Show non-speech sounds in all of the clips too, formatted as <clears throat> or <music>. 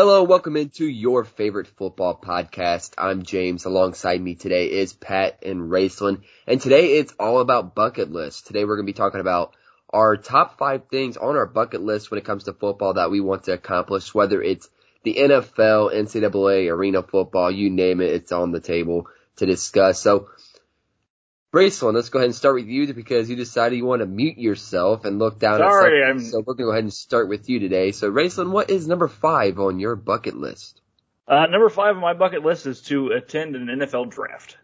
Hello, welcome into your favorite football podcast. I'm James. Alongside me today is Pat and Raistlin. And today it's all about bucket lists. Today we're going to be talking about our top five things on our bucket list when it comes to football that we want to accomplish, whether it's the NFL, NCAA, arena football, you name it, it's on the table to discuss. So Braceland, let's go ahead and start with you because you decided you want to mute yourself and look down Sorry, at I'm... So we're going to go ahead and start with you today. So Raistlin, what is number five on your bucket list? Uh, number five on my bucket list is to attend an NFL draft.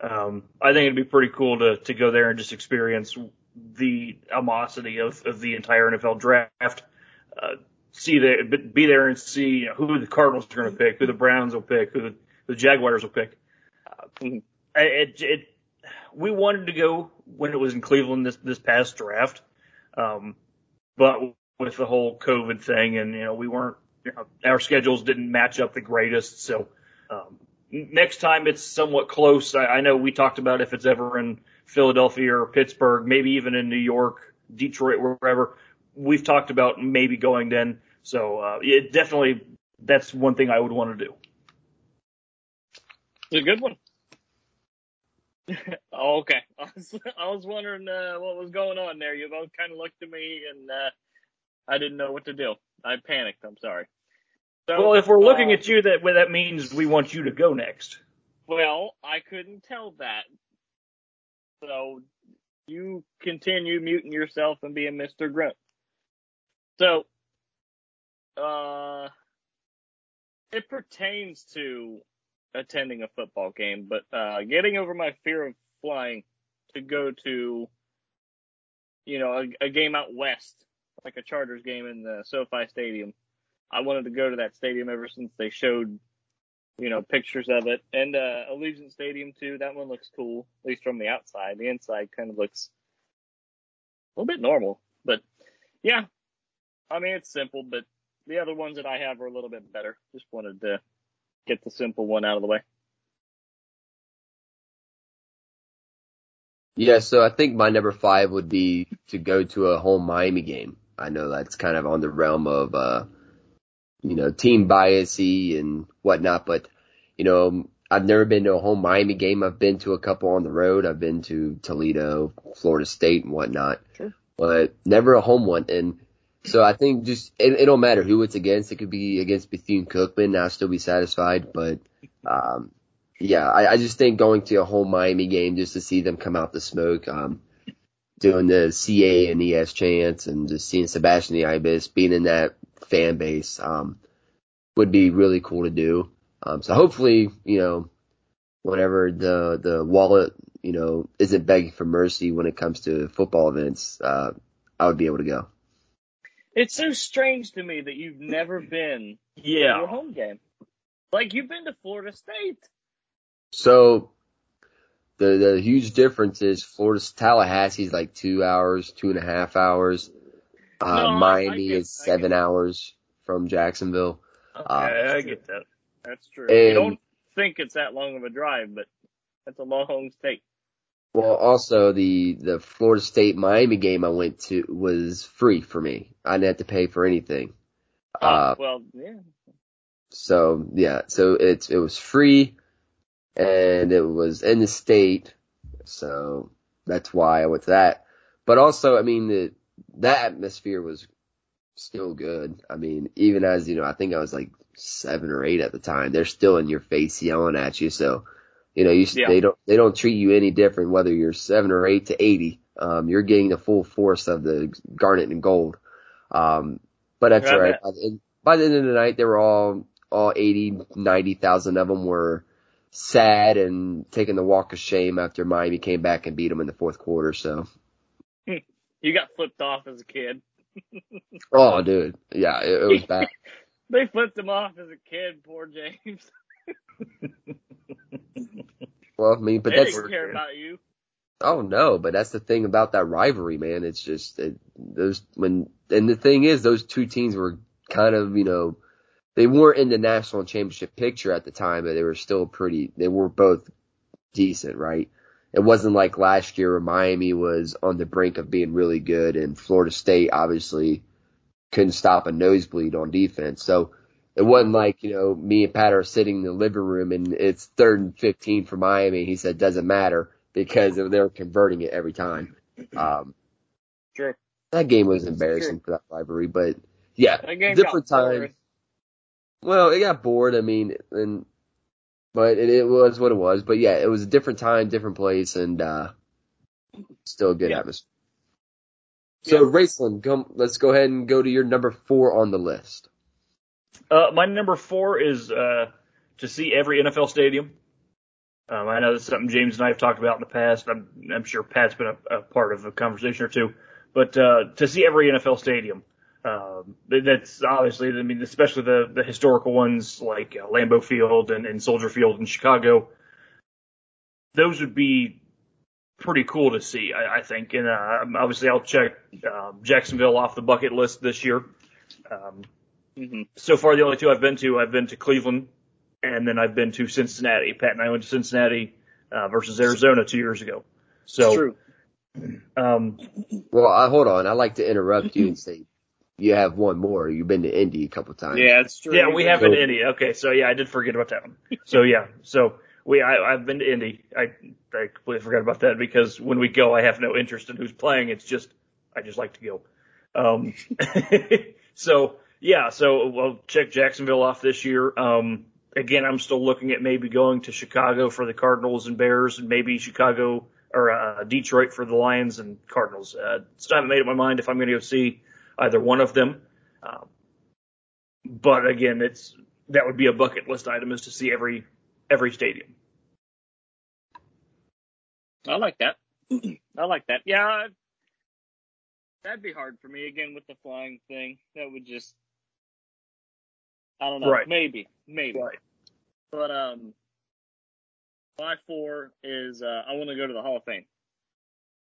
Um, I think it'd be pretty cool to, to go there and just experience the animosity of, of the entire NFL draft. Uh, see the, be there and see you know, who the Cardinals are going to pick, who the Browns will pick, who the, who the Jaguars will pick. Uh, it, it, we wanted to go when it was in Cleveland this this past draft, um, but with the whole COVID thing, and you know we weren't you know, our schedules didn't match up the greatest. So um, next time it's somewhat close. I, I know we talked about if it's ever in Philadelphia or Pittsburgh, maybe even in New York, Detroit, wherever. We've talked about maybe going then. So uh, it definitely that's one thing I would want to do. It's a good one. <laughs> oh, okay. <laughs> I was, I was wondering uh, what was going on there. You both kind of looked at me, and uh, I didn't know what to do. I panicked. I'm sorry. So, well, if we're looking uh, at you, that well, that means we want you to go next. Well, I couldn't tell that. So you continue muting yourself and being Mr. Grunt. So, uh, it pertains to attending a football game, but uh, getting over my fear of flying to go to, you know, a, a game out west, like a Chargers game in the SoFi Stadium. I wanted to go to that stadium ever since they showed, you know, pictures of it. And uh, Allegiant Stadium too. That one looks cool, at least from the outside. The inside kind of looks a little bit normal, but yeah. I mean, it's simple, but the other ones that I have are a little bit better. Just wanted to get the simple one out of the way. Yeah, so I think my number five would be to go to a home Miami game. I know that's kind of on the realm of, uh, you know, team biasy and whatnot, but, you know, I've never been to a home Miami game. I've been to a couple on the road. I've been to Toledo, Florida State and whatnot, sure. but never a home one. And so I think just it, it don't matter who it's against. It could be against Bethune Cookman. I'll still be satisfied. But um, yeah, I, I just think going to a home Miami game just to see them come out the smoke, um, doing the CA and ES chants and just seeing Sebastian the Ibis being in that fan base um, would be really cool to do. Um, so hopefully, you know, whenever the the wallet, you know, isn't begging for mercy when it comes to football events, uh, I would be able to go. It's so strange to me that you've never been yeah. to a home game. Like you've been to Florida State. So the the huge difference is Florida Tallahassee's like two hours, two and a half hours. Uh, no, Miami get, is seven hours from Jacksonville. Okay, uh, I get that. That's true. And, you don't think it's that long of a drive, but that's a long state. Well, also the the Florida State Miami game I went to was free for me. I didn't have to pay for anything. Oh, uh, well, yeah. So yeah, so it's it was free, and it was in the state, so that's why I went to that. But also, I mean, the that atmosphere was still good. I mean, even as you know, I think I was like seven or eight at the time. They're still in your face yelling at you, so you know, you, yeah. they don't, they don't treat you any different whether you're seven or eight to 80. Um, you're getting the full force of the garnet and gold. Um, but that's all right. By the, by the end of the night, they were all, all eighty, ninety thousand of them were sad and taking the walk of shame after Miami came back and beat them in the fourth quarter. So you got flipped off as a kid. oh, dude. Yeah, it, it was <laughs> bad. they flipped him off as a kid, poor James. <laughs> well, I mean, but they that's didn't care about you. Oh no, but that's the thing about that rivalry, man. It's just it, those when and the thing is, those two teams were kind of you know they weren't in the national championship picture at the time, but they were still pretty. They were both decent, right? It wasn't like last year where Miami was on the brink of being really good, and Florida State obviously couldn't stop a nosebleed on defense. So it wasn't like, you know, me and Pat are sitting in the living room and it's third and 15 for Miami. He said, doesn't matter because they're converting it every time. Um, Sure. that game was embarrassing for that rivalry, but yeah, different time. Well, it got bored. I mean, and but it, it was what it was. But yeah, it was a different time, different place, and uh still a good Yeah. atmosphere. So, Raistlin, come. Let's go ahead and go to your number four on the list. Uh, my number four is uh, to see every NFL stadium. Um, I know that's something James and I have talked about in the past. I'm, I'm sure Pat's been a, a part of a conversation or two, but uh, to see every NFL stadium, um, that's obviously, I mean, especially the, the historical ones like uh, Lambeau Field and, and Soldier Field in Chicago. Those would be pretty cool to see, I, I think. And uh, obviously, I'll check um, Jacksonville off the bucket list this year. Um, Mhm. so far the only two I've been to, I've been to Cleveland and then I've been to Cincinnati. Pat and I went to Cincinnati uh, versus Arizona two years ago. So, True. um, Well, I, hold on. I like to interrupt you and say you have one more. You've been to Indy a couple times. Yeah, it's true. yeah, we have been to Indy. Okay, so yeah, I did forget about that one. So yeah, so we I, I've been to Indy. I I completely forgot about that because when we go, I have no interest in who's playing. It's just I just like to go. Um, <laughs> so yeah, so we'll check Jacksonville off this year. Um, again, I'm still looking at maybe going to Chicago for the Cardinals and Bears, and maybe Chicago or uh, Detroit for the Lions and Cardinals. Uh, still haven't made up my mind if I'm going to go see either one of them. Um, but again, it's that would be a bucket list item is to see every every stadium. I like that. <clears throat> I like that. Yeah, that'd be hard for me again with the flying thing. That would just, I don't know. Right. Maybe, maybe. Right. But um, my four is uh, I want to go to the Hall of Fame.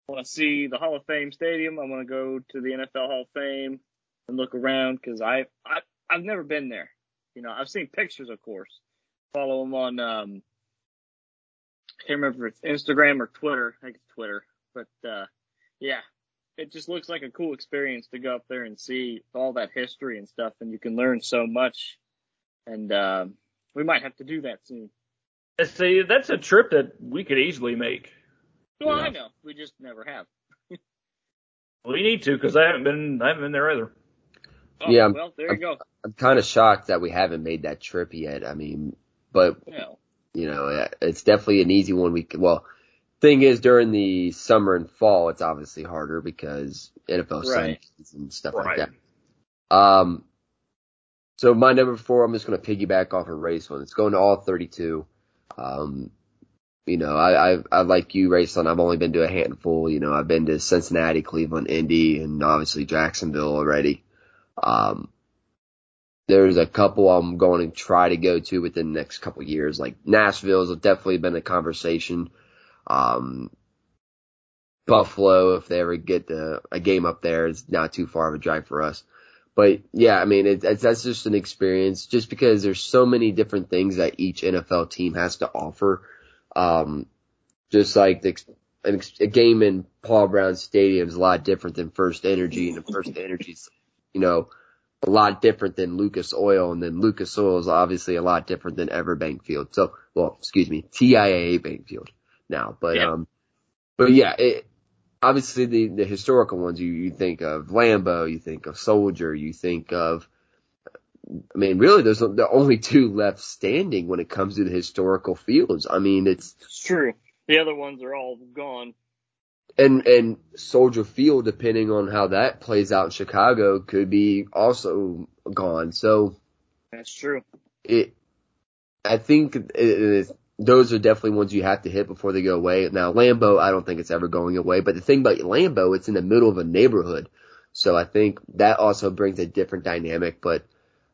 I want to see the Hall of Fame stadium. I want to go to the NFL Hall of Fame and look around because I I I've never been there. You know, I've seen pictures, of course. Follow them on um, can't remember if it's Instagram or Twitter. I think it's Twitter. But uh, yeah, it just looks like a cool experience to go up there and see all that history and stuff, and you can learn so much. And um, we might have to do that soon. See, that's a trip that we could easily make. Well, Yeah. I know we just never have. We need to because I haven't been I haven't been there either. Oh, Yeah, Well, there you go. I'm kind of shocked that we haven't made that trip yet. I mean, but You know, you know, it's definitely an easy one. We well, thing is during the summer and fall, it's obviously harder because NFL Right. And stuff Right. like that. Um, so my number four, I'm just going to piggyback off a race one. It's going to all 32. Um, you know, I, I, I like you, Raistlin. I've only been to a handful. You know, I've been to Cincinnati, Cleveland, Indy, and obviously Jacksonville already. Um, there's a couple I'm going to try to go to within the next couple years. Like Nashville's definitely been a conversation. Um, Buffalo, if they ever get the, a game up there, it's not too far of a drive for us. But yeah, I mean, it, it's, that's just an experience just because there's so many different things that each NFL team has to offer. Um, just like the, an a game in Paul Brown Stadium is a lot different than First Energy and the First Energy's, you know, a lot different than Lucas Oil and then Lucas Oil is obviously a lot different than Everbank Field. So, well, excuse me, TIAA Bank Field now, but, Yeah. um, but yeah, it, obviously the, the historical ones you, you think of Lambeau, you think of Soldier, you think of, I mean, really there's the only two left standing when it comes to the historical fields. I mean, it's, it's true. The other ones are all gone. and and Soldier Field, depending on how that plays out in Chicago, could be also gone. So That's true. it, I think it is, those are definitely ones you have to hit before they go away. Now Lambeau, I don't think it's ever going away. But the thing about Lambeau, it's in the middle of a neighborhood, so I think that also brings a different dynamic. But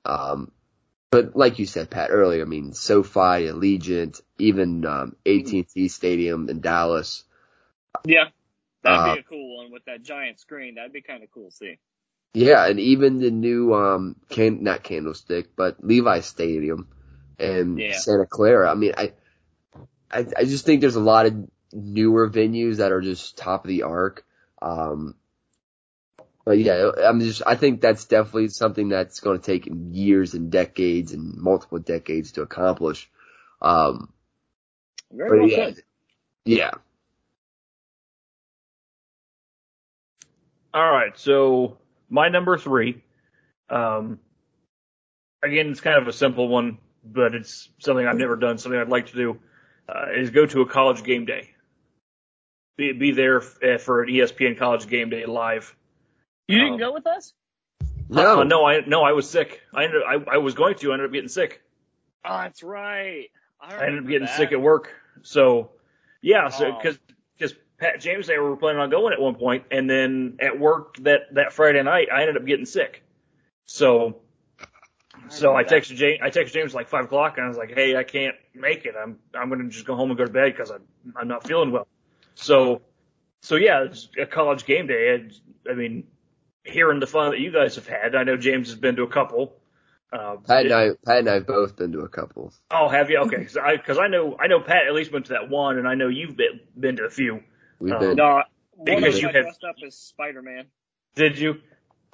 um, but like you said, Pat earlier, I mean SoFi, Allegiant, even um, AT&T Stadium in Dallas. Yeah, that'd Uh, be a cool one with that giant screen. That'd be kind of cool to see. Yeah, and even the new um can not Candlestick, but Levi Stadium and Yeah. Santa Clara. I mean, I, I I just think there's a lot of newer venues that are just top of the arc. Um But yeah, I'm just, I think that's definitely something that's going to take years and decades and multiple decades to accomplish. Um, Very but well yeah, said. yeah. All right, so my number three. Um, again, it's kind of a simple one, but it's something I've never done. Something I'd like to do uh, is go to a college game day. Be be there f- uh, for an ESPN college game day live. You didn't Um, go with us? No, Uh, no, I no, I was sick. I ended I, I was going to. I ended up getting sick. Oh, that's right. I, I ended up getting that. sick at work. So yeah, so Oh. because because Pat James and I were planning on going at one point, and then at work that that Friday night I ended up getting sick. So so I texted James. I texted James like five o'clock, and I was like, "Hey, I can't make it. I'm I'm gonna just go home and go to bed because I'm I'm not feeling well." So so yeah, it's a college game day. And, I mean, hearing the fun that you guys have had, I know James has been to a couple. Uh, Pat and I, Pat and I have both been to a couple. Oh, have you? Okay, because I, 'cause I know I know Pat at least went to that one, and I know you've been been to a few. We've Oh. been, No, Because you them have- dressed up as Spider Man. Did you?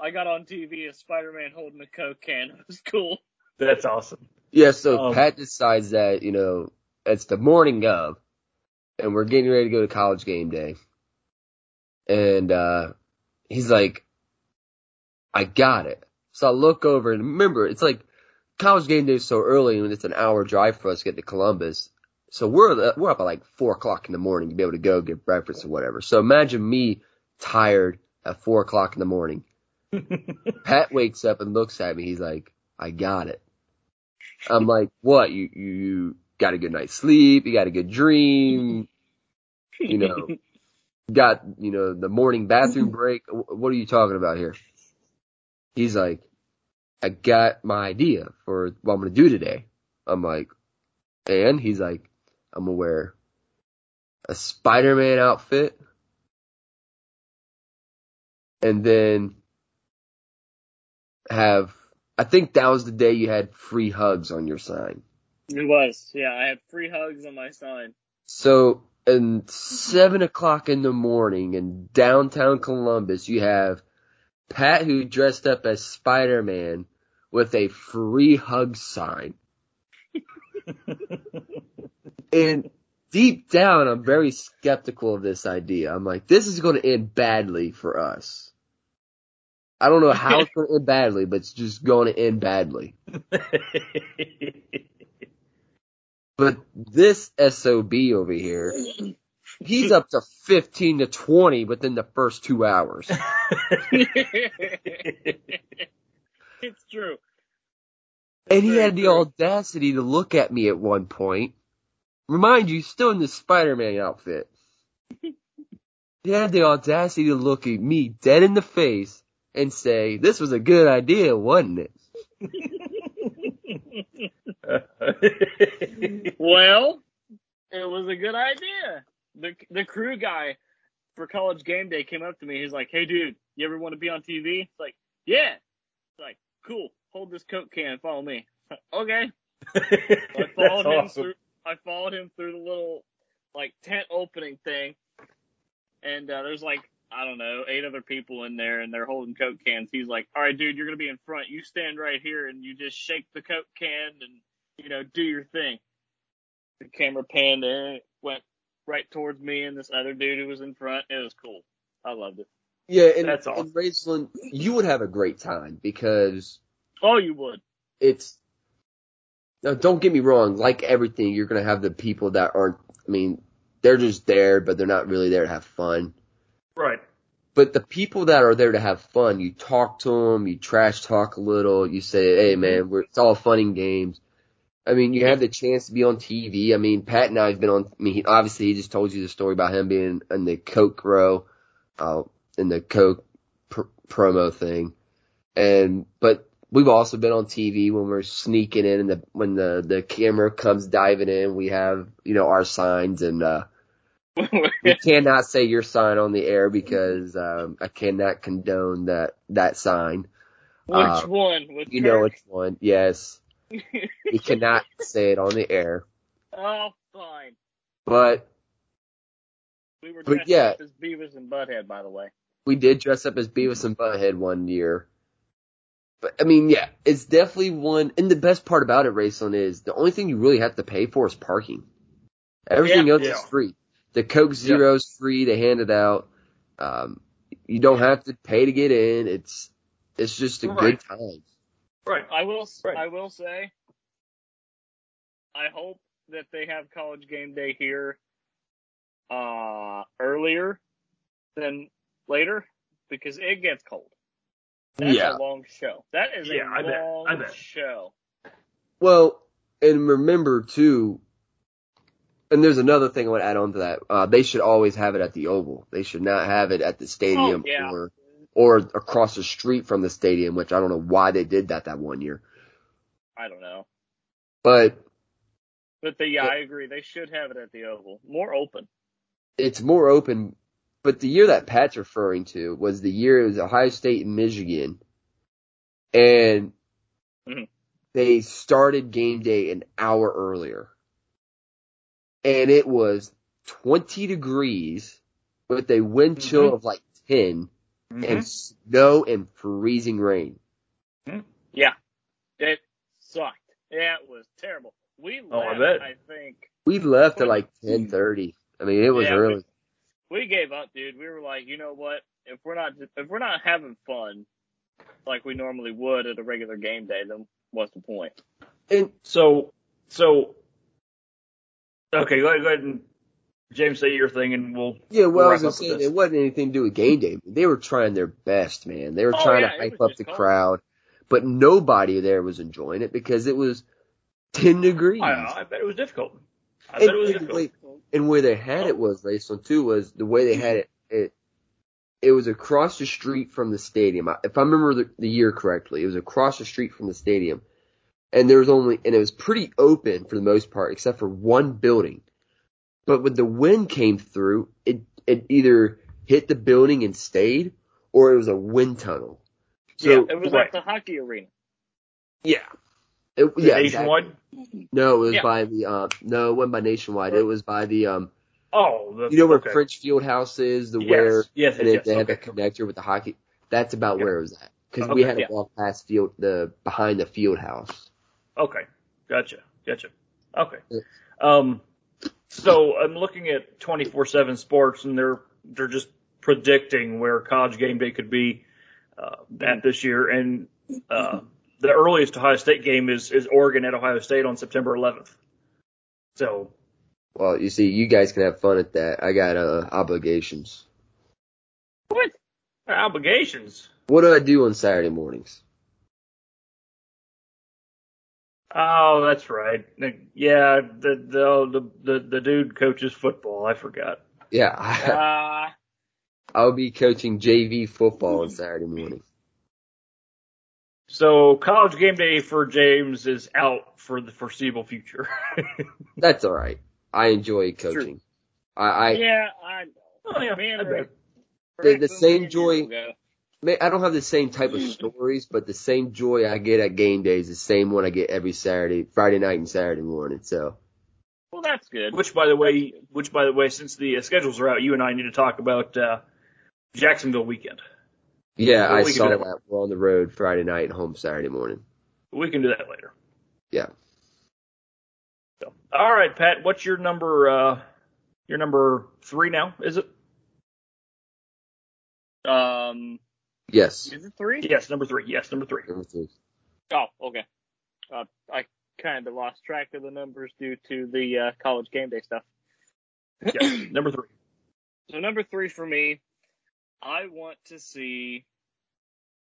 I got on TV as Spider Man holding a Coke can. It was cool. That's awesome. yeah, so Um, Pat decides that, you know, it's the morning of, and we're getting ready to go to college game day. And, uh, he's like, I got it. So I look over and remember, it's like college game day is so early and it's an hour drive for us to get to Columbus. So we're, we're up at like four o'clock in the morning to be able to go get breakfast or whatever. So imagine me tired at four o'clock in the morning. <laughs> Pat wakes up and looks at me. He's like, I got it. I'm like, what? You, you, you got a good night's sleep. You got a good dream. You know, got, you know, the morning bathroom <laughs> break. What are you talking about here? He's like, I got my idea for what I'm going to do today. I'm like, and he's like, I'm going to wear a Spider-Man outfit. And then have, I think that was the day you had free hugs on your sign. It was. Yeah, I had free hugs on my sign. So, and seven o'clock in the morning in downtown Columbus, you have Pat who dressed up as Spider-Man with a free hug sign. <laughs> and deep down, I'm very skeptical of this idea. I'm like, this is going to end badly for us. I don't know how it's <laughs> going to end badly, but it's just going to end badly. <laughs> But this SOB over here, he's up to 15 to 20 within the first two hours. <laughs> it's true. And he had the audacity to look at me at one point. Remind you, still in the Spider-Man outfit. He had the audacity to look at me dead in the face and say, this was a good idea, wasn't it? <laughs> Well, it was a good idea. The the crew guy for college game day came up to me. He's like, "Hey, dude, you ever want to be on TV?" It's like, "Yeah." It's like, "Cool. Hold this Coke can and follow me." <laughs> okay. So I <laughs> followed That's him awesome. through. I followed him through the little like tent opening thing, and uh, there's like I don't know eight other people in there, and they're holding Coke cans. He's like, "All right, dude, you're gonna be in front. You stand right here, and you just shake the Coke can, and you know, do your thing." The camera panned in, it went right towards me and this other dude who was in front. It was cool. I loved it. Yeah, and, That's awesome. and Raistlin, you would have a great time because Oh, you would. it's now don't get me wrong, like everything, you're gonna have the people that aren't I mean, they're just there, but they're not really there to have fun. Right. But the people that are there to have fun, you talk to them, you trash talk a little, you say, "Hey man, we're, it's all fun and games." I mean, you have the chance to be on TV. I mean, Pat and I have been on. I mean, he, obviously, he just told you the story about him being in the Coke row, uh, in the Coke pr- promo thing, and but we've also been on TV when we're sneaking in, and the when the the camera comes diving in, we have you know our signs, and uh <laughs> we cannot say your sign on the air because um I cannot condone that that sign. Which Uh, one? With You know which one? Yes, <laughs> we cannot say it on the air, oh, fine. but We were But dressed yeah. up as Beavis and Butthead, by the way. we did dress up as Beavis and Butthead one year. But I mean, yeah, it's definitely one. And the best part about it, Rayson, is the only thing you really have to pay for is parking. Everything Yeah. else is free. The Coke Zero's free. They hand it out. Um, you don't have to pay to get in. It's it's just a Right. good time. Right. I will. Right. I will say. I hope that they have college game day here uh, earlier than later because it gets cold. That's Yeah. a long show. That is Yeah, a I bet. long I bet. show. Well, and remember too, and there's another thing I want to add on to that. Uh, they should always have it at the Oval. They should not have it at the stadium Oh, yeah. or or across the street from the stadium, which I don't know why they did that that one year. I don't know, But but the, yeah, I agree. They should have it at the Oval, more open. it's more open. But the year that Pat's referring to was the year it was Ohio State and Michigan, and Mhm. they started game day an hour earlier, and it was 20 degrees with a wind chill Mhm. of like 10 Mhm. and snow and freezing rain. Yeah, it sucked. Yeah, it was terrible. We Oh, I left, bet. I think. We left at like 10:30. I mean, it was Yeah, early. we gave up, dude. We were like, you know what? If we're not if we're not having fun like we normally would at a regular game day, then what's the point? and So, so, okay, go ahead, go ahead and James say your thing, and we'll. Yeah, well, We'll I wrap was gonna say it wasn't anything to do with game day. They were trying their best, man. They were Oh, trying yeah, to hype up the cold. crowd, but nobody there was enjoying it because it was ten degrees. I, I bet it was difficult. I and, bet it was and difficult. wait, and where they had it was Rayson too was the way they had it. It it was across the street from the stadium. I- If I remember the, the year correctly, it was across the street from the stadium, and there was only and it was pretty open for the most part, except for one building. But when the wind came through, it it either hit the building and stayed, or it was a wind tunnel. So Yeah, It was Right. like the hockey arena. yeah, It- yeah, Nationwide. exactly. No, it was Yeah. by the uh, no, it wasn't by Nationwide. It was by the um, Oh, the, you know where okay. French Field House is, the Yes, where yes, and they, yes, they have okay. a connector with the hockey. That's about Yeah. where it was at because we had to yeah. walk past field the behind the field house. Okay, gotcha, gotcha. Okay. Um, so I'm looking at 24/7 Sports, and they're they're just predicting where College Game Day could be uh, at this year, and uh, the earliest Ohio State game is is Oregon at Ohio State on September 11th. So Well, you see, you guys can have fun at that. I got uh, obligations. What? obligations. What do I do on Saturday mornings? Oh, that's right. Yeah, the the the the, dude coaches football. I forgot. Yeah, <laughs> Uh, I'll be coaching JV football on Saturday morning. So college game day for James is out for the foreseeable future. <laughs> That's all right. I enjoy coaching. I, I yeah, I oh I. The- the same joy- you will go. May- I don't have the same type of stories, but the same joy I get at game days, is the same one I get every Saturday, Friday night and Saturday morning. So Well, that's good. Which, by the way, which by the way, since the uh, schedules are out, you and I need to talk about uh, Jacksonville weekend. yeah, Well, I we can saw do that. that. We're on the road Friday night and home Saturday morning. We can do that later. Yeah. So, all right, Pat, what's your number? Uh, your number three now? Is it? Um, Yes. is it three? Yes, number three. Yes, number three. Number three. Oh, okay. Uh, I kind of lost track of the numbers due to the uh, college game day stuff. Yes, <clears throat> number three. So number three for me, I want to see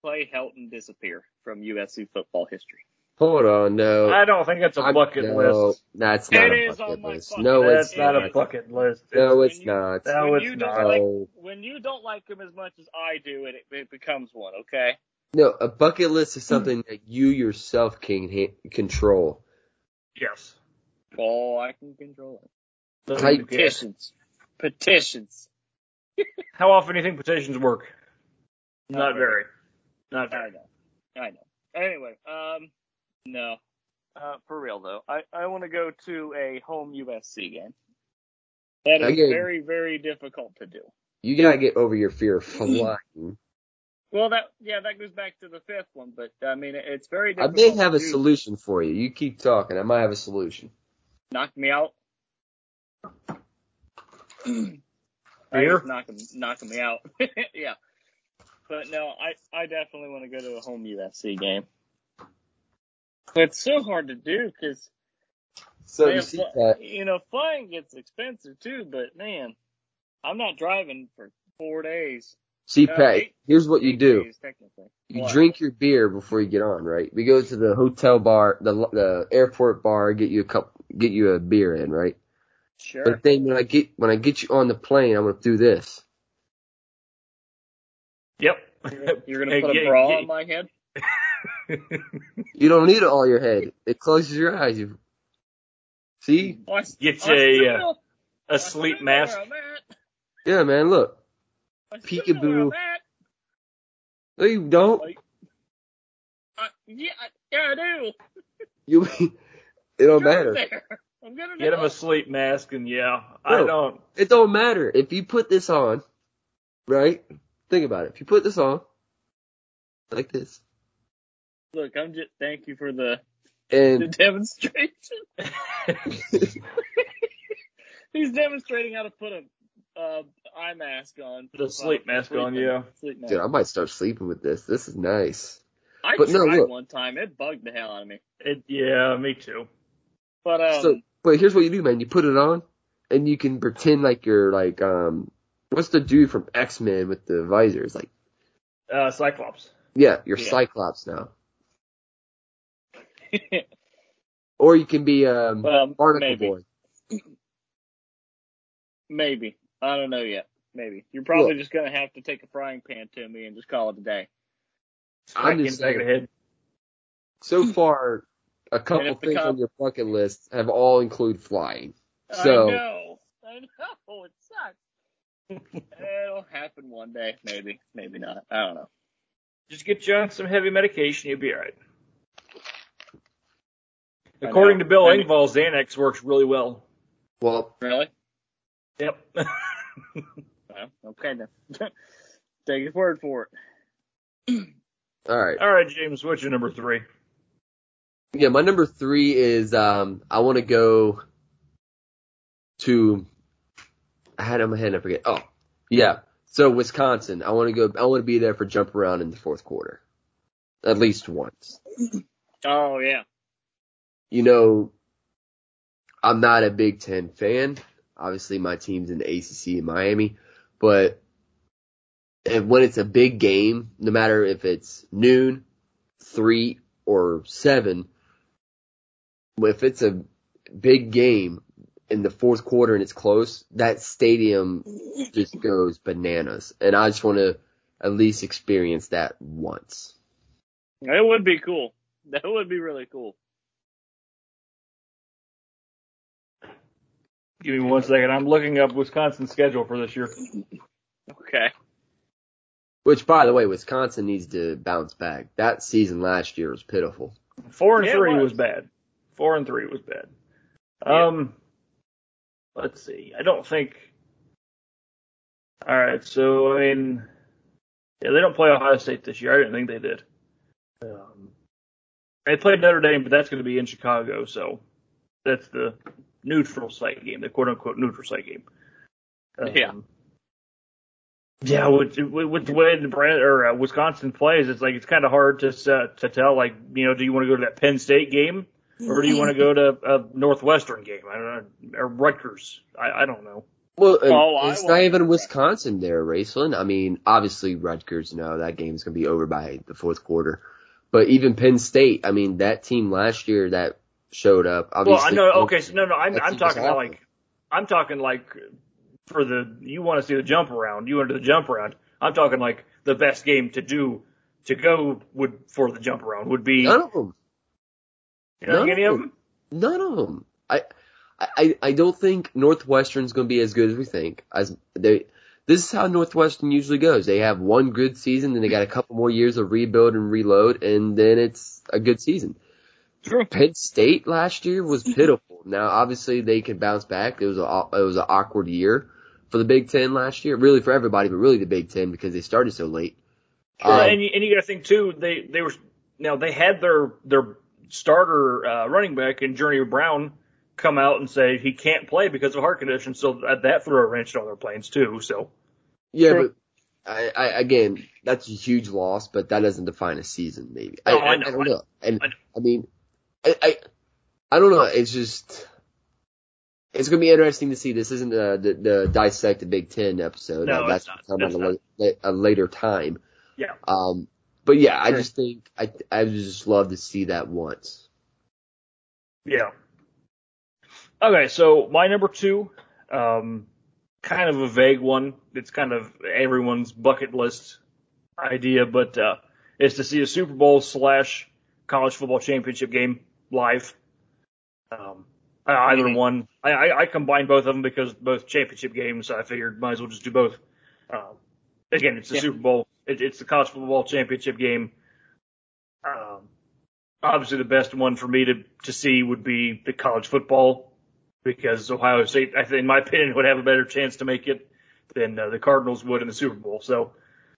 Clay Helton disappear from USC football history. Hold on, no. I don't think that's a I'm- bucket no, list. That's not It a bucket list. bucket No, list. it's That's not a bucket list. No, it's When you- not. No, when it's you not. don't like No. when you don't like him as much as I do, it it becomes one. Okay. No, a bucket list is something that you yourself can ha- control. Yes. Oh, I can control it. So, Type yeah. Petitions. Petitions. <laughs> How often do you think petitions work? Not Not very. very. Not I very. know. I know. Anyway, um, no. Uh, for real though, I, I want to go to a home USC game. That is Again. very, very difficult to do. You gotta get over your fear of flying. <laughs> Well, that yeah, that goes back to the fifth one, but I mean, it's very difficult. I may have to a do. solution for you. You keep talking. I might have a solution. Knock me out. Beer? knocking knocking me out. <laughs> yeah, but no, I I definitely want to go to a home USC game. But it's so hard to do because So you see that? you know flying gets expensive too. But man, I'm not driving for four days. See, Uh, Pat, eight- here's what you do. days. You What? drink your beer before you get on, right? We go to the hotel bar, the the airport bar, get you a cup, get you a beer in, right? Sure. But then when I get when I get you on the plane, I'm gonna do this. Yep. You're gonna Hey, <laughs> put a get- bra get- on my head? <laughs> You don't need all your head. It closes your eyes. You see? Oh, I, Get you a, uh, still- I a still sleep mask. where I'm at. Yeah, man. Look, I still know where Peekaboo. I'm no, you don't. Like- I, yeah, I- yeah, I do. You. <laughs> It don't You're matter. I'm gonna Get him a sleep mask, and yeah, I don't. It don't matter if you put this on, right? Think about it. If you put this on, like this, Look, I'm just thank you for the, the demonstration. <laughs> <laughs> He's demonstrating how to put a uh, eye mask on. The sleep Well, mask on, sleeping. yeah. Sleep mask. dude, I might start sleeping with this. This is nice. I but no, tried look. one time. It bugged the hell out of me. It, yeah, me too. But um, So, but here's what you do, man. You put it on, and you can pretend like you're like um, what's the dude from X Men with the visors? Like, Uh, Cyclops. yeah, you're Yeah. Cyclops now. <laughs> Or you can be um, well, Barnacle maybe, Boy. <clears throat> maybe. I don't know yet. Maybe you're probably Look. just gonna have to take a frying pan to me and just call it a day. I'm just him back of saying. head. So <clears throat> far, a couple things cop- on your bucket list have all include flying. So. I So know. I know. It sucks. It'll happen one day. Maybe. Maybe not. I don't know. Just get you on some heavy medication, you'll be alright. I According to Bill Maybe. Engvall, Xanax works really well. well, Really? Yep. <laughs> Well, okay then. <laughs> Take his word for it. <clears throat> all right. All right, James, what's your number three? Yeah, my number three is um I want to go to I had it in my head I forget. Oh, yeah. So Wisconsin, I want to go. I want to be there for jump around in the fourth quarter, at least once. <clears throat> Oh yeah. You know, I'm not a Big Ten fan. Obviously, my team's in the ACC in Miami, but when it's a big game, no matter if it's noon, three, or seven, if it's a big game in the fourth quarter and it's close, that stadium just goes bananas. And I just want to at least experience that once. It would be cool. That would be really cool. Give me one second. I'm looking up Wisconsin's schedule for this year. Okay. Which, by the way, Wisconsin needs to bounce back. That season last year was pitiful. Four and Yeah, it three was. was. bad. Four and three was bad. Yeah. Um, let's see. I don't think. All right, so I mean, yeah, they don't play Ohio State this year. I didn't think they did. Um, they played Notre Dame, but that's going to be in Chicago, so that's the neutral site game, the quote unquote neutral site game. Um, Yeah. Yeah, with, with, with the way the brand or uh, Wisconsin plays, it's like it's kind of hard to uh, to tell. Like, you know, do you want to go to that Penn State game, or do you want to go to a Northwestern game? I don't know, or Rutgers. I, I don't know. Well, Oh, it's want- not even Wisconsin there, Raistlin. I mean, obviously Rutgers, no, that game's going to be over by the fourth quarter. But even Penn State, I mean, that team last year that showed up, Well, obviously. I know. Okay, so no, no, I'm I'm talking about like I'm talking like for the you want to see the jump around, you want to do the jump around. I'm talking like the best game to do to go would for the jump around would be None of them. you know, none any of of them. None of them. I, I, I don't think Northwestern's going to be as good as we think. As they, this is how Northwestern usually goes. They have one good season, then they got a couple more years of rebuild and reload, and then it's a good season. True. Penn State last year was pitiful. Now, obviously, they can bounce back. It was a it was an awkward year, for the Big Ten last year. Really for everybody, but really the Big Ten because they started so late. Sure, um, and you, and you got to think too. They they were now they had their their starter uh, running back and Journey Brown come out and say he can't play because of heart condition. So that, that threw a wrench in all their plans too. So yeah, True. but I, I again that's a huge loss, but that doesn't define a season. Maybe no, I, I, know, I, don't know. And I, know. I mean, I, I I don't know. It's just it's going to be interesting to see. This isn't the, the, the dissect the Big Ten episode. No, uh, that's come at a, la- a, later time. Yeah. Um, but yeah, I just think I I would just love to see that once. Yeah. Okay, so my number two, um, kind of a vague one. It's kind of everyone's bucket list idea, but uh, is to see a Super Bowl slash college football championship game live. Um, either mm-hmm. one. I, I, I combined both of them because both championship games. So I figured might as well just do both. Um, again, it's the yeah. Super Bowl. It, it's the college football championship game. Um, obviously, the best one for me to to see would be the college football because Ohio State, I think, in my opinion, would have a better chance to make it than uh, the Cardinals would in the Super Bowl. So.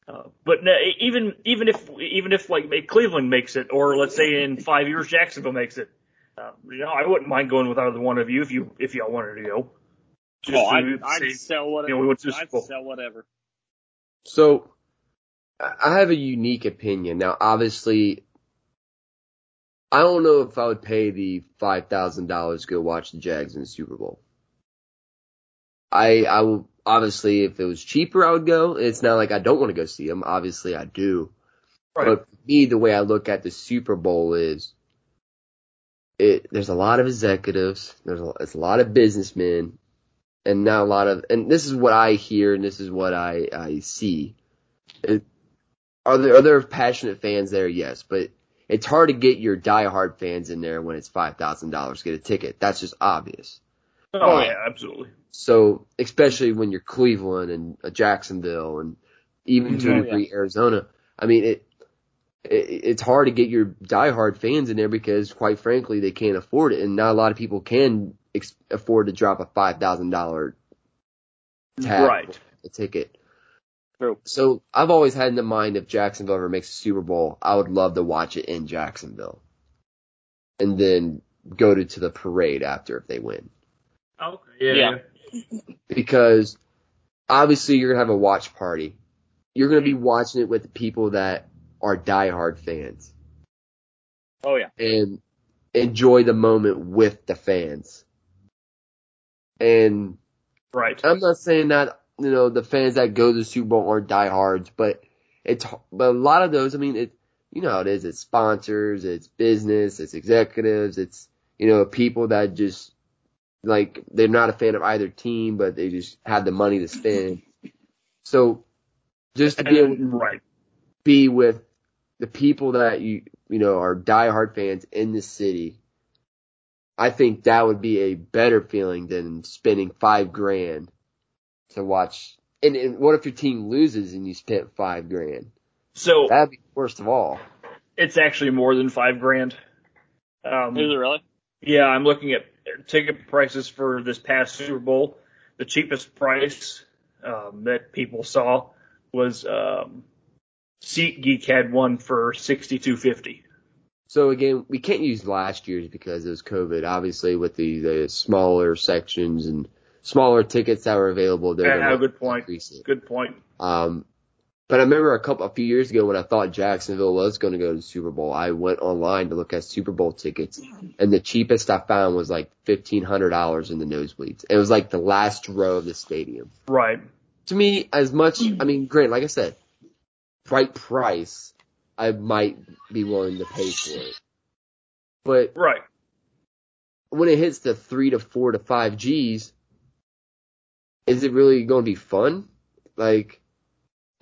Uh, but no, even even if even if like Cleveland makes it, or let's say in five years Jacksonville makes it, uh, you know, I wouldn't mind going with either one of you if you if y'all wanted to go. Just oh, I'd, I'd sell whatever. You know, we I'd sell whatever. So, I have a unique opinion. Now, obviously, I don't know if I would pay the five thousand dollars to go watch the Jags in the Super Bowl. I I will obviously if it was cheaper I would go. It's not like I don't want to go see them. Obviously I do. Right. But for me, the way I look at the Super Bowl is it, there's a lot of executives, there's a, it's a lot of businessmen, and not a lot of, and this is what I hear and this is what I, I see. It, are there, are there passionate fans there? Yes, but it's hard to get your diehard fans in there when it's $5,000 to get a ticket. That's just obvious. Oh um, yeah, absolutely. So, especially when you're Cleveland and uh, Jacksonville and even to a oh, degree. Arizona. I mean, it, it's hard to get your diehard fans in there because, quite frankly, they can't afford it, and not a lot of people can ex- afford to drop a five thousand dollar tab right. a ticket. True. So I've always had in the mind if Jacksonville ever makes a Super Bowl, I would love to watch it in Jacksonville, and then go to, to the parade after if they win. Okay. Yeah. yeah. Because obviously you're gonna have a watch party. You're gonna be watching it with the people that are diehard fans. Oh yeah. And enjoy the moment with the fans. And right. I'm not saying that you know the fans that go to the Super Bowl aren't diehards, but it's but a lot of those. I mean, it you know how it is. It's sponsors, it's business, it's executives, it's you know people that just like they're not a fan of either team, but they just have the money to spend. So just to be able to right. be with the people that you you know are diehard fans in the city, I think that would be a better feeling than spending five grand to watch. And, and what if your team loses and you spent five grand? So that'd be worst of all. It's actually more than five grand. Um, Is it really? Yeah, I'm looking at ticket prices for this past Super Bowl. The cheapest price um, that people saw was um, SeatGeek had one for sixty two fifty. So again, we can't use last year's because it was COVID. Obviously, with the, the smaller sections and smaller tickets that were available, they're yeah, good point. Good point. Um, but I remember a couple, a few years ago when I thought Jacksonville was going to go to the Super Bowl, I went online to look at Super Bowl tickets, and the cheapest I found was like fifteen hundred dollars in the nosebleeds. It was like the last row of the stadium. Right. To me, as much, I mean, great, like I said, right price, I might be willing to pay for it. But right when it hits the three to four to five G's, is it really going to be fun? Like,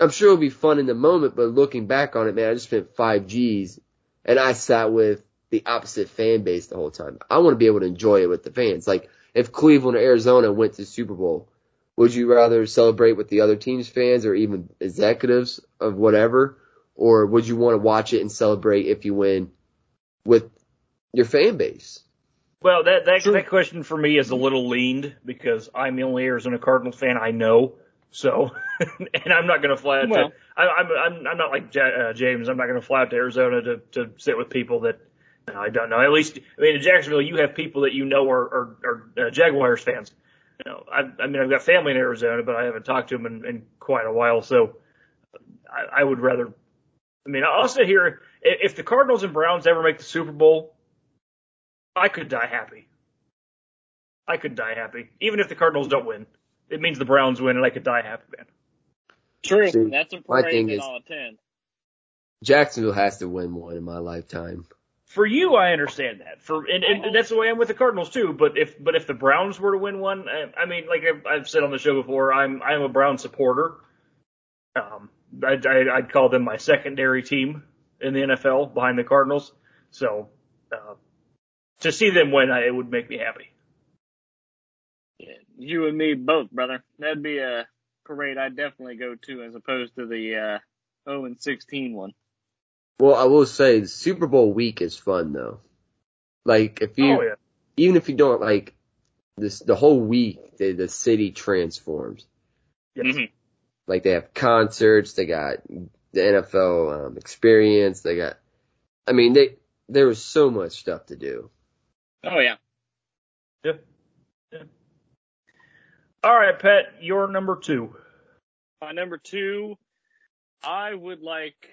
I'm sure it'll be fun in the moment, but looking back on it, man, I just spent five G's and I sat with the opposite fan base the whole time. I want to be able to enjoy it with the fans. Like, if Cleveland or Arizona went to Super Bowl, would you rather celebrate with the other team's fans or even executives of whatever? Or would you want to watch it and celebrate if you win with your fan base? Well, that that, True. that question for me is a little leaned because I'm the only Arizona Cardinals fan I know. So, <laughs> and I'm not going to fly out Well. to. I, I'm I'm I'm not like Ja- uh, James. I'm not going to fly out to Arizona to to sit with people that uh, I don't know. At least, I mean, in Jacksonville, you have people that you know are are, are uh, Jaguars fans. You know, I, I mean, I've got family in Arizona, but I haven't talked to them in, in quite a while. So, I, I would rather. I mean, I'll sit here. If the Cardinals and Browns ever make the Super Bowl, I could die happy. I could die happy. Even if the Cardinals don't win. It means the Browns win and I could die happy, man. True. See, That's a my parade thing that is- I'll attend. Jacksonville has to win one in my lifetime. For you, I understand that. For and, and that's the way I'm with the Cardinals too. But if but if the Browns were to win one, I, I mean, like I've, I've said on the show before, I'm I'm a Brown supporter. Um, I'd, I'd I'd call them my secondary team in the NFL behind the Cardinals. So uh, to see them win, I, it would make me happy. Yeah, you and me both, brother. That'd be a parade I'd definitely go to as opposed to the uh 0 and 16 one. Well, I will say the Super Bowl week is fun though. Like if you, oh yeah. even if you don't like this, the whole week, the, the city transforms. Yes. Mhm. Like they have concerts, they got the NFL um, experience, they got. I mean, they there was so much stuff to do. Oh yeah. Yeah. Yeah. All right, Pat, you're number two. My number two, I would like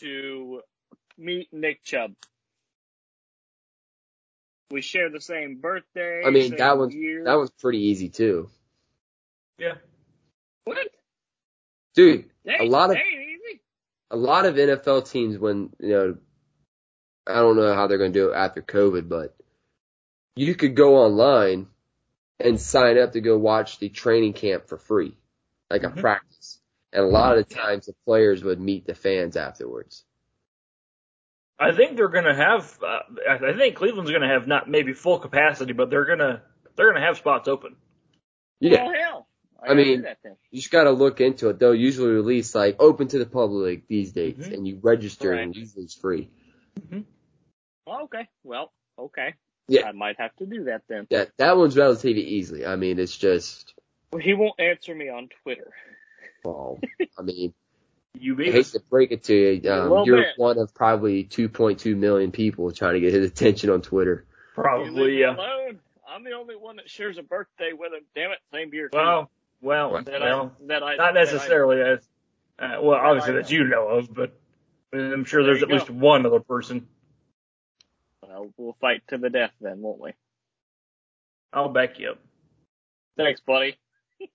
to meet Nick Chubb. We share the same birthday. I mean, that one's year. that one's pretty easy too, Yeah. what? dude. That A lot of easy. a lot of NFL teams when you know I don't know how they're going to do it after COVID, but you could go online and sign up to go watch the training camp for free, like a practice. And a lot of the times the players would meet the fans afterwards. I think they're going to have. Uh, I I think Cleveland's going to have not maybe full capacity, but they're going to they're going to have spots open. Yeah, Well, hell. I, I mean- that you just got to look into it. They'll usually release like open to the public these dates, Mhm. and you register, Right. and usually it's free. Well, okay. Well, okay. Yeah. I might have to do that then. That that one's relatively easily. I mean, it's just Well, he won't answer me on Twitter. well, <laughs> I mean. You I hate to break it to you, um, little you're bit. one of probably 2.2 million people trying to get his attention on Twitter. Probably, yeah. alone. I'm the only one that shares a birthday with him. Damn it, same beer. too. Well, well, that well, I that I not that I- necessarily as uh, well, obviously I that you know of, but I'm sure There there's you at least one other person. Well, we'll fight to the death then, won't we? I'll back you up. Thanks, buddy. <laughs>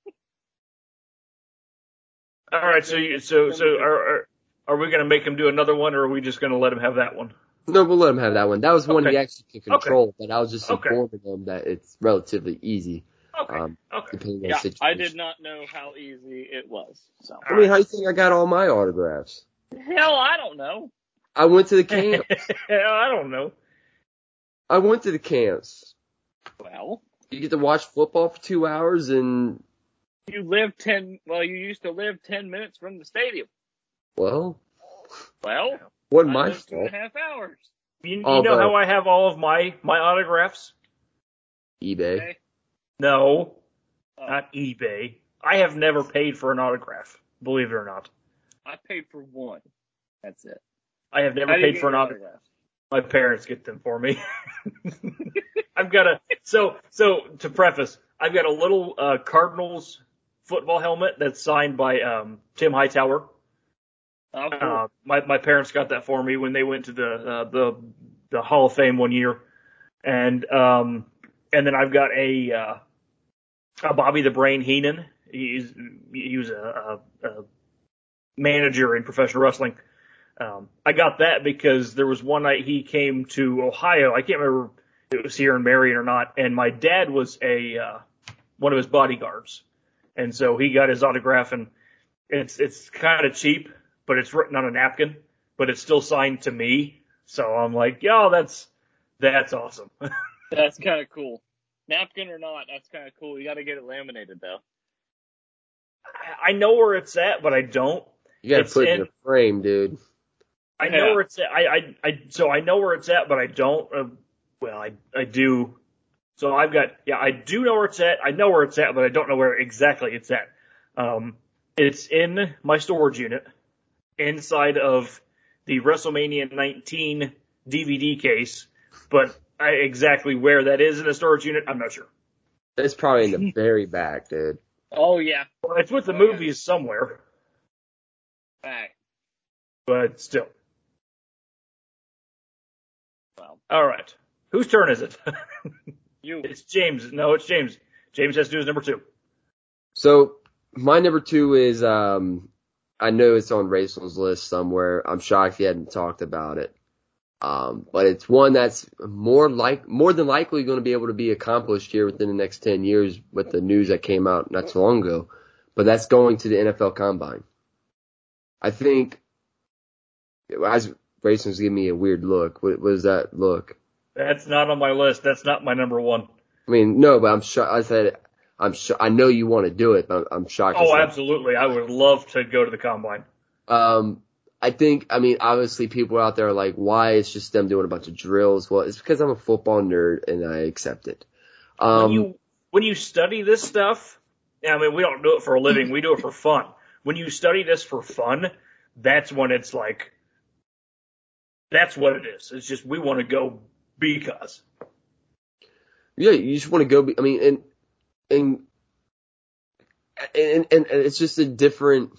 All right, so you, so so are are, are we going to make him do another one, or are we just going to let him have that one? No, we'll let him have that one. That was one he actually could control, but I was just Okay. informing him that it's relatively easy, Okay, um, okay. depending on Yeah, the situation. I did not know how easy it was. So I mean, how you think I got all my autographs? hell, I don't know. I went to the camp. <laughs> I don't know. I went to the camps. Well, You get to watch football for two hours, and you live ten. Well, you used to live ten minutes from the stadium. well, Well, wasn't my live two and fault. a half hours. You, you Although- know how I have all of my my autographs? eBay. Okay. No, Oh, not eBay. I have never paid for an autograph. Believe it or not, I paid for one. That's it. I have never How do you paid for an autograph. My parents get them for me. <laughs> I've got a so so to preface, I've got a little uh, Cardinals football helmet that's signed by um, Tim Hightower. Oh, cool. Uh, my my parents got that for me when they went to the uh, the the Hall of Fame one year, and um and then I've got a uh, a Bobby the Brain Heenan. He's he was a, a, a manager in professional wrestling. Um, I got that because there was one night he came to Ohio. I can't remember if it was here in Marion or not, and my dad was a uh, one of his bodyguards, and so he got his autograph, and it's it's kind of cheap, but it's written on a napkin, but it's still signed to me. So I'm like, yo, that's that's awesome. <laughs> That's kind of cool. Napkin or not, that's kind of cool. You got to get it laminated though. I know where it's at, but I don't. You got to It's put it in- in a frame, dude. I know Yeah. where it's at. I, I, I, so I know where it's at, but I don't. Uh, well, I I do. So I've got yeah, I do know where it's at. I know where it's at, but I don't know where exactly it's at. Um, it's in my storage unit inside of the WrestleMania 19 DVD case, but I, exactly where that is in the storage unit, I'm not sure. It's probably in the very back, dude. Oh yeah, Well, it's with the Oh, yeah. movies somewhere, back. but still. All right. Whose turn is it? you. <laughs> it's James. No, it's James. James has to do his number two. So my number two is um I know it's on Raistlin's list somewhere. I'm shocked he hadn't talked about it. Um, but it's one that's more like more than likely going to be able to be accomplished here within the next ten years with the news that came out not so long ago. But that's going to the NFL Combine. I think as Grayson's giving me a weird look. What was that look? That's not on my list. That's not my number one. I mean, no, but I'm shocked. I said I'm sure. I know you want to do it, but I'm shocked. Oh, absolutely. I would love to go to the combine. Um, I think, I mean, obviously people out there are like, why? is just them doing a bunch of drills. Well, it's because I'm a football nerd and I accept it. Um, when you when you study this stuff, I mean, we don't do it for a living. We do it for fun. When you study this for fun, that's when it's like, that's what it is. It's just we want to go because. yeah, you just want to go. Be, I mean, and, and, and, and, it's just a different,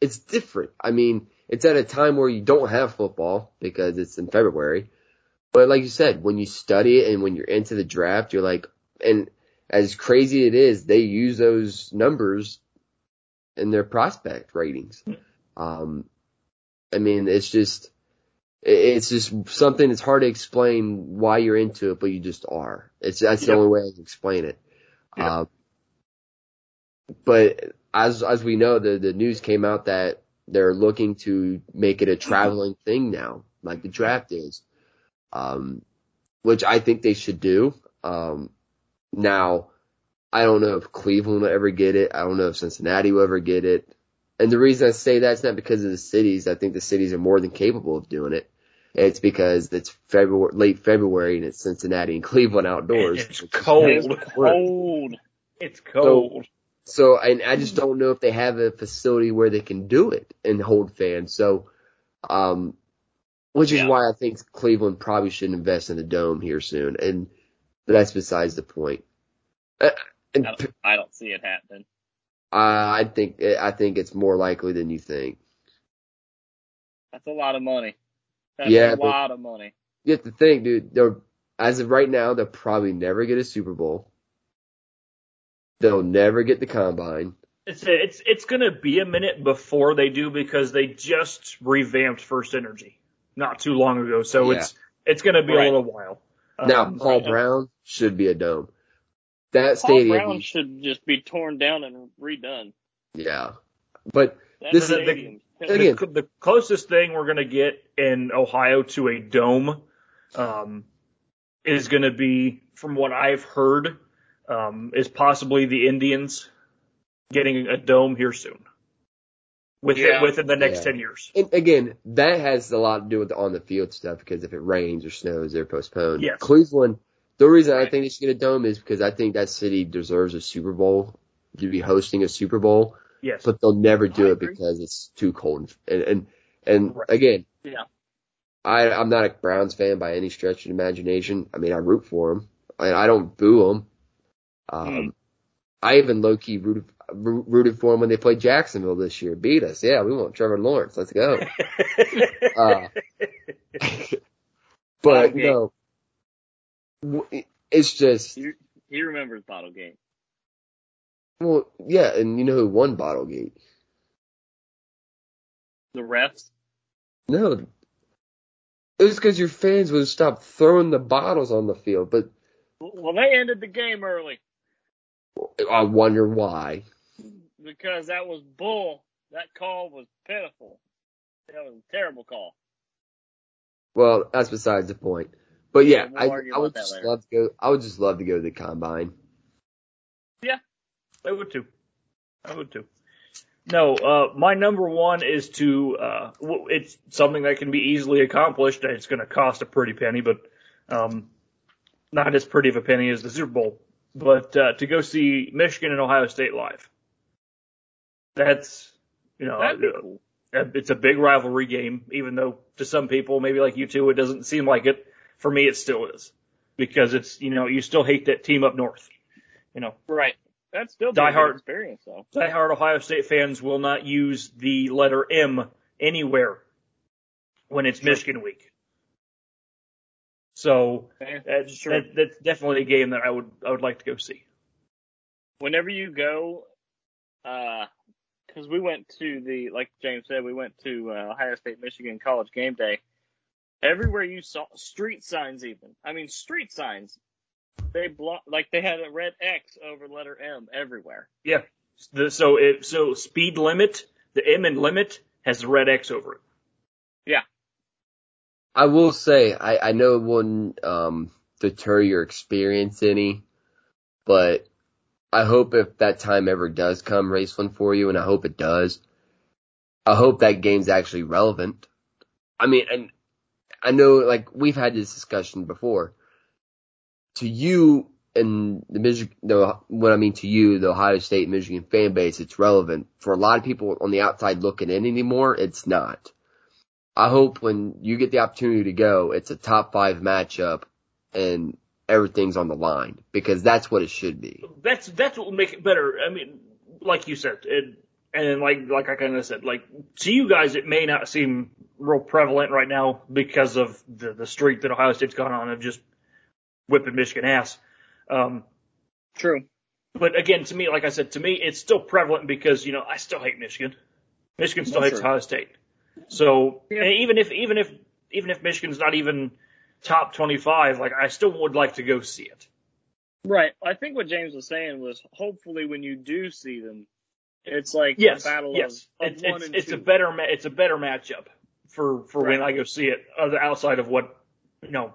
it's different. I mean, it's at a time where you don't have football because it's in February. But like you said, when you study it and when you're into the draft, you're like, and as crazy as it is, they use those numbers in their prospect ratings. Um, I mean, it's just, it's just something that's hard to explain why you're into it, but you just are. It's, that's the only way I can explain it. Yep. Uh, but as, as we know, the, the news came out that they're looking to make it a traveling thing now, like the draft is. Um, which I think they should do. Um, now, I don't know if Cleveland will ever get it. I don't know if Cincinnati will ever get it. And the reason I say that's not because of the cities. I think the cities are more than capable of doing it. It's because it's February, late February and it's Cincinnati and Cleveland outdoors. It's which cold. nice work. Cold. It's cold. So, and I just don't know if they have a facility where they can do it and hold fans. So, um, which is Yeah. why I think Cleveland probably should invest in the dome here soon. And that's besides the point. Uh, and I don't, I don't see it happening. I I think I think it's more likely than you think. That's a lot of money. That's Yeah, a lot of money. You have to think, dude. They're as of right now, they'll probably never get a Super Bowl. They'll never get the combine. It's it's it's gonna be a minute before they do because they just revamped FirstEnergy not too long ago. So Yeah. it's it's gonna be Right. a little while. Now, Um, Paul right. Brown should be a dome. That Paul stadium, Brown should just be torn down and redone. yeah. But That This is- stadium. Again- the, the closest thing we're gonna get in Ohio to a dome um, is gonna be, from what I've heard, um, is possibly the Indians getting a dome here soon. Within Yeah. within the next Yeah. ten years. And again, that has a lot to do with the on the field stuff because if it rains or snows, they're postponed. Yes. Cleveland, the reason I think they should get a dome is because I think that city deserves a Super Bowl to be hosting a Super Bowl, Yes. but they'll never do I it agree. because it's too cold. And and and Right. again, Yeah. I I'm not a Browns fan by any stretch of the imagination. I mean, I root for them. I, I don't boo them. Um, Hmm. I even low key rooted rooted for them when they played Jacksonville this year. Beat us. Yeah, we want Trevor Lawrence. Let's go. <laughs> Uh, <laughs> but no, it's just He, he remembers Bottlegate. Well, yeah, and you know who won Bottlegate? The refs. No, it was because your fans would stop throwing the bottles on the field. But Well, they ended the game early I wonder why. because that was bull. That call was pitiful. That was a terrible call. Well, that's besides the point. But yeah, We'll I, I would just later. love to go. I would just love to go to the combine. I would too. I would too. No, uh, my number one is to, uh, it's something that can be easily accomplished. And it's going to cost a pretty penny, but, um, not as pretty of a penny as the Super Bowl, but uh, to go see Michigan and Ohio State live. That's you know cool. uh, it's a big rivalry game, even though to some people, maybe like you two, it doesn't seem like it. For me, it still is because it's you know you still hate that team up north. You know, Right. That's still be Die Hard. experience though. diehard Ohio State fans will not use the letter M anywhere when it's Michigan week. So that's, Sure. that, that's definitely a game that I would I would like to go see. Whenever you go, uh 'cause we went to the, like James said, we went to uh, Ohio State Michigan College game day. Everywhere you saw street signs, even I mean street signs, they block like they had a red X over letter M everywhere. Yeah. The, so it so speed limit, the M in limit has the red X over it. Yeah. I will say, I, I know it wouldn't um, deter your experience any, but I hope if that time ever does come, race one for you, and I hope it does, I hope that game's actually relevant. I mean, and I know, like, we've had this discussion before. To you and the Michigan, the, what I mean to you, the Ohio State Michigan fan base, it's relevant. For a lot of people on the outside looking in anymore, it's not. I hope when you get the opportunity to go, it's a top five matchup and everything's on the line because that's what it should be. That's that's what will make it better. I mean, like you said, it, and like like I kind of said, like to you guys, it may not seem real prevalent right now because of the the streak that Ohio State's gone on of just whipping Michigan ass. Um, True. but again, to me, like I said, to me, it's still prevalent because you know I still hate Michigan. Michigan still Well, hates sure. Ohio State. So Yeah. even if even if even if Michigan's not even top twenty five, like I still would like to go see it. Right. I think what James was saying was hopefully when you do see them, it's like Yes, a battle yes, of, of it's one it's, and it's two. a better ma- it's a better matchup for for when I go see it. Other outside of what you know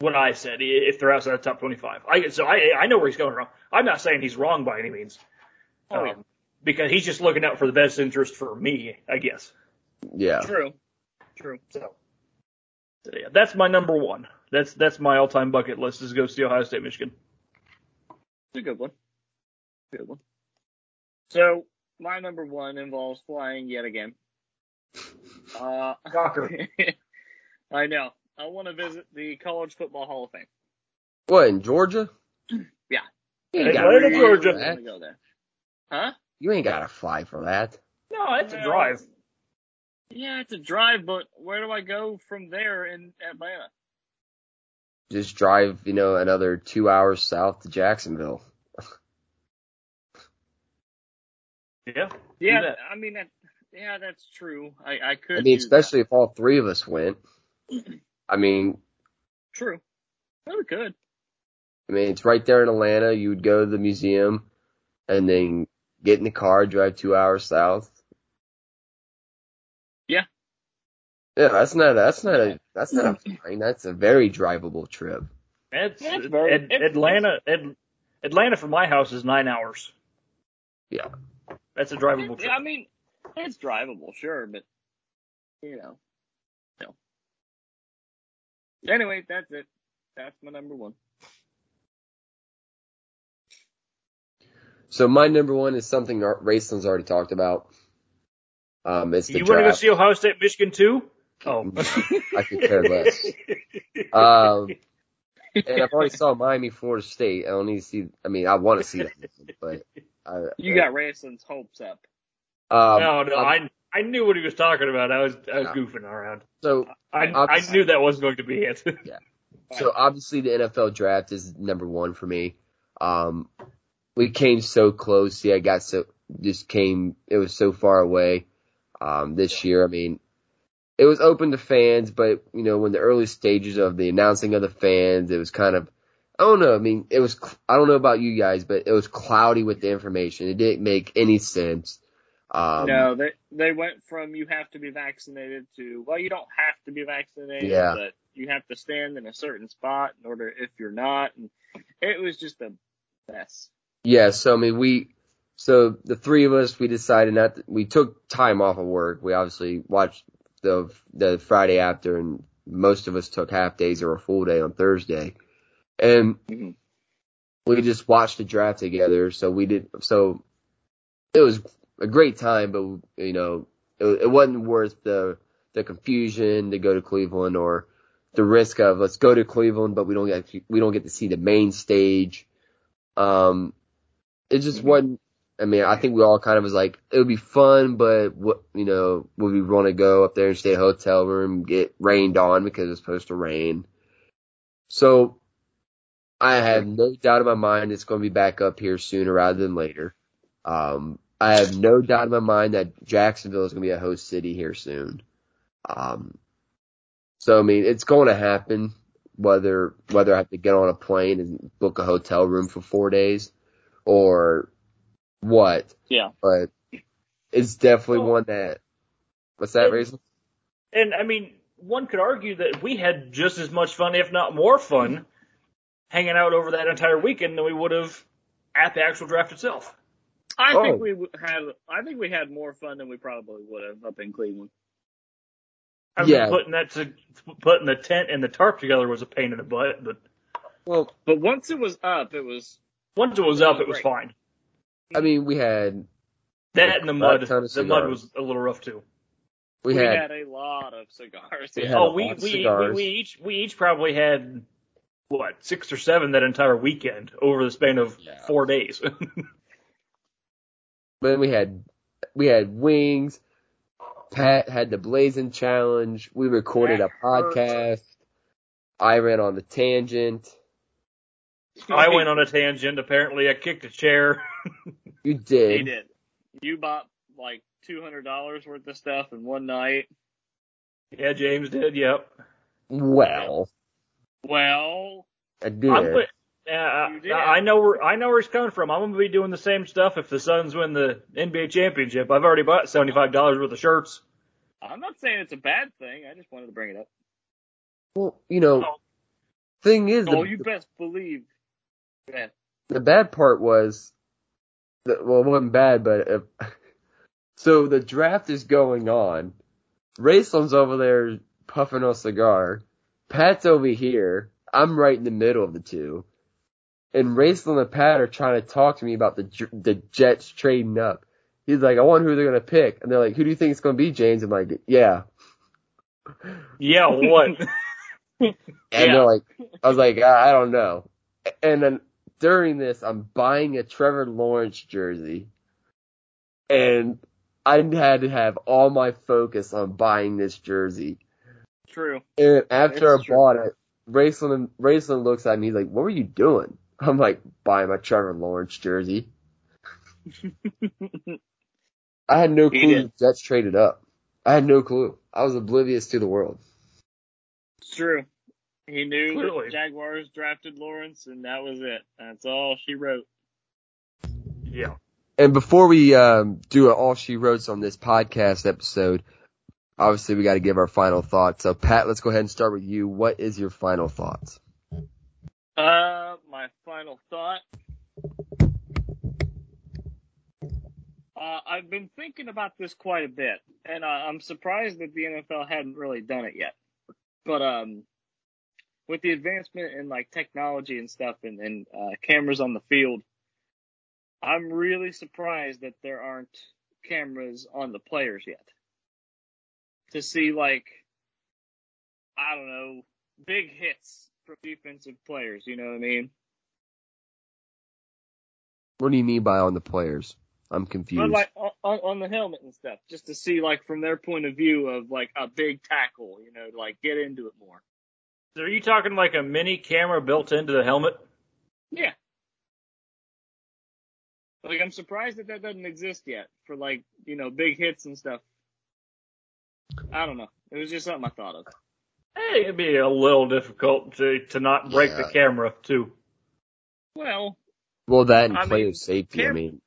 what I said, if they're outside the top twenty five. I so I I know where he's going wrong. I'm not saying he's wrong by any means. Oh, yeah. Um, because he's just looking out for the best interest for me, I guess. Yeah. True. True. So, so yeah, that's my number one. That's that's my all time bucket list is go see Ohio State, Michigan. It's a good one. Good one. So my number one involves flying yet again. <laughs> Uh, Shocker. <laughs> I know. I want to visit the College Football Hall of Fame. What, in Georgia? <clears throat> Yeah. You ain't gotta Georgia. for I that. want to go there. Huh? You ain't gotta fly for that. No, it's a drive. Yeah, it's a drive, but where do I go from there in Atlanta? Just drive, you know, another two hours south to Jacksonville. <laughs> Yeah. Yeah, that. I mean, that, yeah, that's true. I, I could. I mean, do that. especially if all three of us went. <clears throat> I mean, True. Oh, we could. I mean, it's right there in Atlanta. You would go to the museum and then get in the car, drive two hours south. Yeah. Yeah, that's not, that's not a, <laughs> that's not a fine. That's a very drivable trip. It's, Yeah, it's very- Ad- it's- Atlanta. Ad- Atlanta from my house is nine hours. Yeah. That's a drivable trip. I mean, it's drivable, sure, but you know, no. Anyway, that's it. That's my number one. So my number one is something Ar- Raistlin's already talked about. Um, it's the You want to go see Ohio State, Michigan too? Oh, <laughs> I could care less. Um, and I've already saw Miami, Florida State. I don't need to see. I mean, I want to see that, but I, You got Raistlin's hopes up. Um, no, no, I I knew what he was talking about. I was I was goofing around. so I I knew that wasn't going to be it. <laughs> yeah. So obviously the NFL draft is number one for me. Um, we came so close. See, I got so, just came, it was so far away, um, this year. I mean, it was open to fans, but you know, when the early stages of the announcing of the fans, it was kind of, I don't know. I mean, it was, cl- I don't know about you guys, but it was cloudy with the information. It didn't make any sense. Um, no, they they went from you have to be vaccinated to well, you don't have to be vaccinated, Yeah. but you have to stand in a certain spot in order if you're not, and it was just a mess. Yeah, so I mean, we, so the three of us, we decided not, to, we took time off of work. We obviously watched the, the Friday after and most of us took half days or a full day on Thursday. And Mhm. we just watched the draft together. So we did, so it was a great time, but you know, it, it wasn't worth the, the confusion to go to Cleveland or the risk of let's go to Cleveland, but we don't get, we don't get to see the main stage. Um, it just Mhm. wasn't, I mean, I think we all kind of was like, it would be fun, but what, you know, would we want to go up there and stay in a hotel room, get rained on because it's supposed to rain? So I have no doubt in my mind it's going to be back up here sooner rather than later. Um, I have no doubt in my mind that Jacksonville is going to be a host city here soon. Um, so I mean, it's going to happen whether, whether I have to get on a plane and book a hotel room for four days or what, Yeah. but it's definitely Well- one that, what's that, Raisin? And I mean, one could argue that we had just as much fun, if not more fun, hanging out over that entire weekend than we would have at the actual draft itself. I Oh. think we had. I think we had more fun than we probably would have up in Cleveland. I mean, Yeah. putting that to putting the tent and the tarp together was a pain in the butt, but Well, But once it was up, it was. once it was up, it was fine. I mean, we had, That and the mud, the mud was a little rough too. we, We, had, had, a lot of cigars. We yeah. had a Oh, we we, we we each we each probably had what six or seven that entire weekend over the span of Yeah. four days. <laughs> then we had, we had wings. Pat had the blazing challenge. We recorded a hurt. podcast. I ran on the tangent. I went on a tangent. Apparently, I kicked a chair. <laughs> You He did. did. You bought like two hundred dollars worth of stuff in one night. Yeah, James did. Yep. Well, Well, I did. I'm, wi- yeah, You. I, I know where I know where he's coming from. I'm gonna be doing the same stuff if the Suns win the NBA championship. I've already bought seventy five dollars worth of shirts. I'm not saying it's a bad thing. I just wanted to bring it up. well, you know, Oh. thing is, Oh, the, you best believe that. the bad part was, the, well, it wasn't bad, but if, uh, <laughs> so the draft is going on. Raistlin's over there puffing a cigar. Pat's over here. I'm right in the middle of the two. And Raistlin and Pat are trying to talk to me about the J- the Jets trading up. He's like, I wonder who they're gonna pick. And they're like, who do you think it's gonna be, James? I'm like, yeah. Yeah, what? <laughs> And Yeah. they're like, I was like, I, I don't know. And then during this, I'm buying a Trevor Lawrence jersey. And I had to have all my focus on buying this jersey. True. And after It's I true. bought it, Raistlin, Raistlin looks at me, he's like, what were you doing? <laughs> I'm like, buying my Trevor Lawrence jersey. <laughs> I had no clue did. the Jets traded up. I had no clue. I was oblivious to the world. It's true. He knew Clearly. that Jaguars drafted Lawrence, and that was it. That's all she wrote. yeah. And before we um, do all she wrote on this podcast episode, obviously we got to give our final thoughts. So Pat, let's go ahead and start with you. What is your final thoughts? Uh, my final thought. Uh, I've been thinking about this quite a bit, and uh, I'm surprised that the NFL hadn't really done it yet. But um, with the advancement in like technology and stuff, and, and uh, cameras on the field, I'm really surprised that there aren't cameras on the players yet. To see like, I don't know, big hits from defensive players. You know what I mean? What do you mean by on the players? I'm confused. But like on, on the helmet and stuff, just to see like from their point of view of like a big tackle, you know, to like get into it more. So are you talking like a mini camera built into the helmet? Yeah. Like I'm surprised that that doesn't exist yet for like you know big hits and stuff. I don't know. It was just something I thought of. Hey, it'd be a little difficult to to not break the camera too. Well, well, that and I player mean, safety. I mean,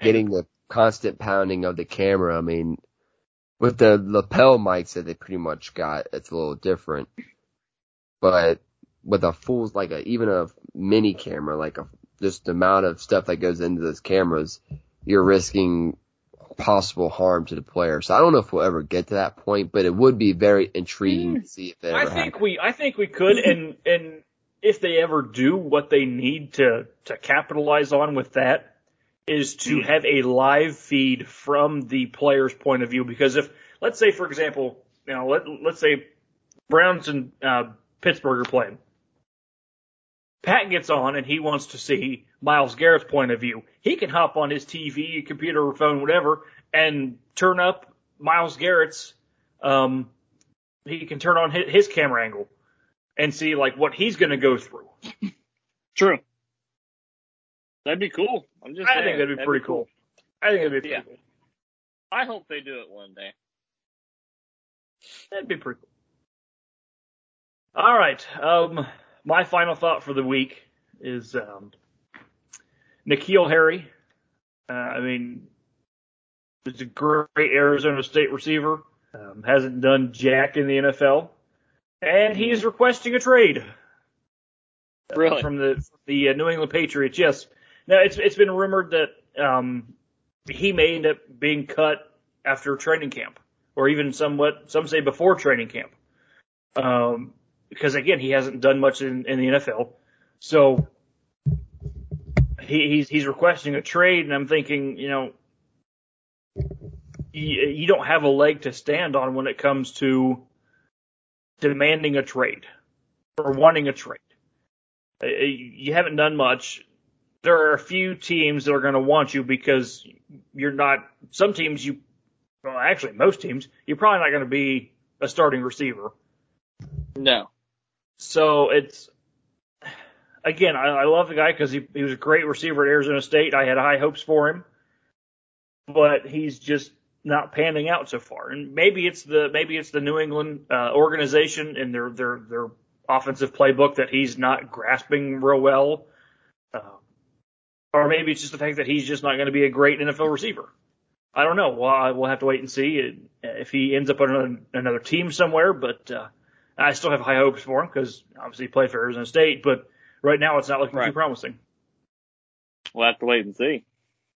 getting the constant pounding of the camera. I mean, with the lapel mics that they pretty much got, it's a little different. But with a full, like a, even a mini camera, like a, just the amount of stuff that goes into those cameras, you're risking possible harm to the player. So I don't know if we'll ever get to that point, but it would be very intriguing to see if it ever I think we I think we could and and if they ever do, what they need to to capitalize on with that is to have a live feed from the player's point of view. Because if, let's say, for example, you know, let let's say Browns and uh, Pittsburgh are playing. Pat gets on and he wants to see Myles Garrett's point of view. He can hop on his TV, computer, or phone, whatever, and turn up Myles Garrett's. Um, he can turn on his, his camera angle and see like what he's going to go through. <laughs> True. That'd be cool. I'm just. I saying, think that'd be pretty cool. I think that'd be pretty Yeah. cool. I hope they do it one day. That'd be pretty cool. All right. Um, my final thought for the week is um, N'Keal Harry. Uh, I mean, he's a great Arizona State receiver. Um, hasn't done jack in the NFL, and he is requesting a trade Really? from the the uh, New England Patriots. Yes. Now it's it's been rumored that um, he may end up being cut after training camp, or even somewhat some say before training camp, um, because again he hasn't done much in, in the NFL. So he, he's he's requesting a trade, and I'm thinking, you know, you, you don't have a leg to stand on when it comes to demanding a trade or wanting a trade. Uh, You haven't done much. There are a few teams that are going to want you because you're not. Some teams you, well, actually most teams, you're probably not going to be a starting receiver. No. So it's again, I, I love the guy because he he was a great receiver at Arizona State. I had high hopes for him, but he's just not panning out so far. And maybe it's the maybe it's the New England uh, organization and their their their offensive playbook that he's not grasping real well, uh, or maybe it's just the fact that he's just not going to be a great NFL receiver. I don't know. Well, I- we'll have to wait and see if he ends up on another, another team somewhere. But uh, I still have high hopes for him because obviously he played for Arizona State. But right now, it's not looking Right. too promising. We'll have to wait and see.